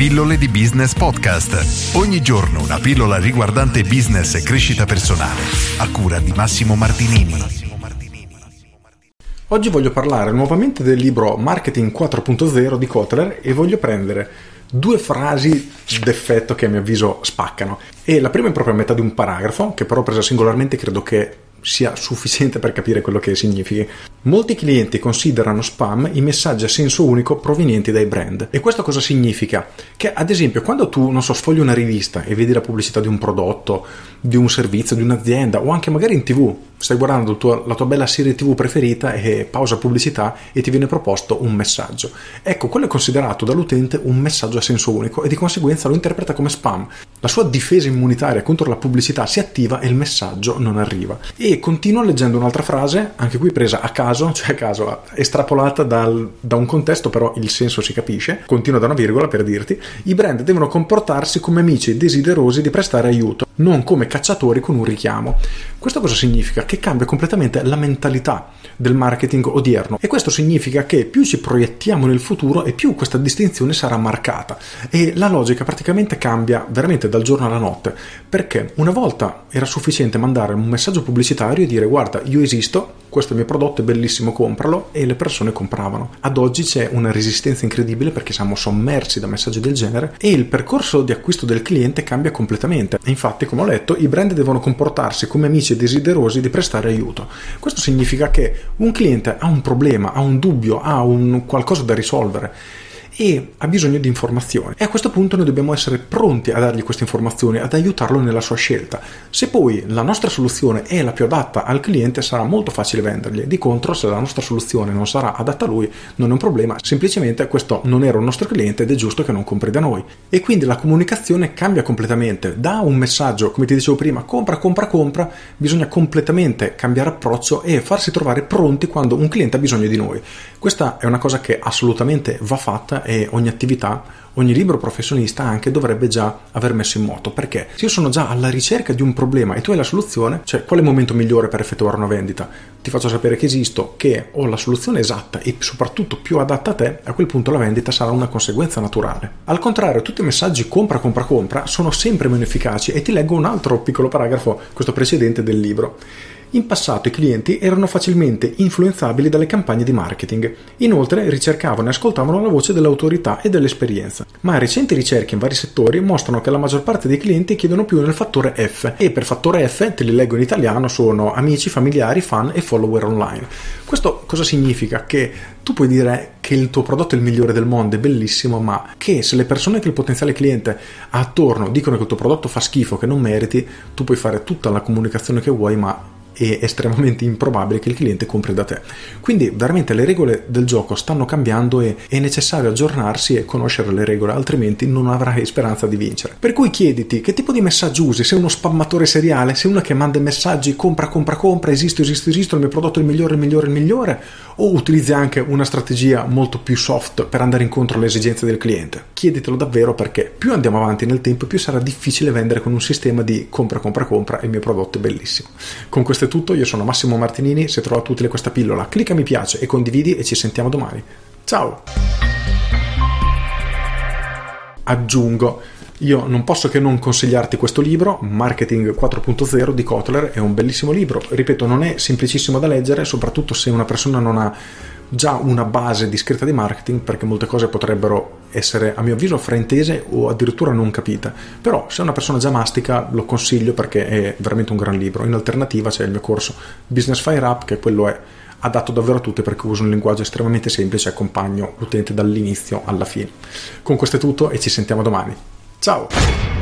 Pillole di Business Podcast. Ogni giorno una pillola riguardante business e crescita personale. A cura di Massimo Martinini. Oggi voglio parlare nuovamente del libro Marketing 4.0 di Kotler e voglio prendere due frasi d'effetto che a mio avviso spaccano. E la prima è proprio a metà di un paragrafo, che però presa singolarmente credo che sia sufficiente per capire quello che significhi. Molti clienti considerano spam i messaggi a senso unico provenienti dai brand. E questo cosa significa? Che ad esempio quando tu, non so, sfogli una rivista e vedi la pubblicità di un prodotto, di un servizio, di un'azienda o anche magari in tv, stai guardando tuo, la tua bella serie tv preferita e pausa pubblicità e ti viene proposto un messaggio. Ecco, quello è considerato dall'utente un messaggio a senso unico e di conseguenza lo interpreta come spam. La sua difesa immunitaria contro la pubblicità si attiva e il messaggio non arriva. E continuo leggendo un'altra frase, anche qui presa a caso, cioè a caso, estrapolata dal, da un contesto, però il senso si capisce. Continuo da una virgola per dirti: i brand devono comportarsi come amici desiderosi di prestare aiuto, non come cacciatori con un richiamo. Questo cosa significa? Che cambia completamente la mentalità del marketing odierno e questo significa che più ci proiettiamo nel futuro e più questa distinzione sarà marcata e la logica praticamente cambia veramente dal giorno alla notte perché una volta era sufficiente mandare un messaggio pubblicitario e dire guarda io esisto questo mio prodotto è bellissimo, compralo e le persone compravano. Ad oggi c'è una resistenza incredibile perché siamo sommersi da messaggi del genere e il percorso di acquisto del cliente cambia completamente. Infatti, come ho letto, i brand devono comportarsi come amici desiderosi di prestare aiuto. Questo significa che un cliente ha un problema, ha un dubbio, ha un qualcosa da risolvere e ha bisogno di informazioni. E a questo punto noi dobbiamo essere pronti a dargli queste informazioni, ad aiutarlo nella sua scelta. Se poi la nostra soluzione è la più adatta al cliente, sarà molto facile vendergli. Di contro, se la nostra soluzione non sarà adatta a lui, non è un problema, semplicemente questo non era un nostro cliente ed è giusto che non compri da noi. E quindi la comunicazione cambia completamente. Da un messaggio, come ti dicevo prima, compra, compra, compra, bisogna completamente cambiare approccio e farsi trovare pronti quando un cliente ha bisogno di noi. Questa è una cosa che assolutamente va fatta e ogni attività, ogni libro professionista anche dovrebbe già aver messo in moto. Perché se io sono già alla ricerca di un problema e tu hai la soluzione, cioè qual è il momento migliore per effettuare una vendita? Ti faccio sapere che esisto, che ho la soluzione esatta e soprattutto più adatta a te, a quel punto la vendita sarà una conseguenza naturale. Al contrario, tutti i messaggi compra, compra, compra sono sempre meno efficaci e ti leggo un altro piccolo paragrafo, questo precedente del libro. In passato i clienti erano facilmente influenzabili dalle campagne di marketing. Inoltre ricercavano e ascoltavano la voce dell'autorità e dell'esperienza. Ma recenti ricerche in vari settori mostrano che la maggior parte dei clienti chiedono più nel fattore F e per fattore F, te li leggo in italiano, sono amici, familiari, fan e follower online. Questo cosa significa? Che tu puoi dire che il tuo prodotto è il migliore del mondo, è bellissimo, ma che se le persone che il potenziale cliente ha attorno dicono che il tuo prodotto fa schifo, che non meriti, tu puoi fare tutta la comunicazione che vuoi, ma è estremamente improbabile che il cliente compri da te. Quindi veramente le regole del gioco stanno cambiando e è necessario aggiornarsi e conoscere le regole, altrimenti non avrai speranza di vincere. Per cui chiediti che tipo di messaggio usi, sei uno spammatore seriale, sei uno che manda messaggi compra, compra, compra, esisto, esisto, esisto, il mio prodotto è il migliore, il migliore, il migliore, o utilizzi anche una strategia molto più soft per andare incontro alle esigenze del cliente. Chieditelo davvero perché più andiamo avanti nel tempo, più sarà difficile vendere con un sistema di compra, compra, compra e il mio prodotto è bellissimo. Con questo è tutto, io sono Massimo Martinini, se trovato utile questa pillola clicca mi piace e condividi e ci sentiamo domani. Ciao! Aggiungo io non posso che non consigliarti questo libro, Marketing 4.0 di Kotler, è un bellissimo libro, ripeto, non è semplicissimo da leggere, soprattutto se una persona non ha già una base discreta di marketing, perché molte cose potrebbero essere, a mio avviso, fraintese o addirittura non capite. Però se una persona già mastica lo consiglio perché è veramente un gran libro. In alternativa c'è il mio corso Business Fire Up, che quello è adatto davvero a tutti perché uso un linguaggio estremamente semplice e accompagno l'utente dall'inizio alla fine. Con questo è tutto e ci sentiamo domani. Ciao!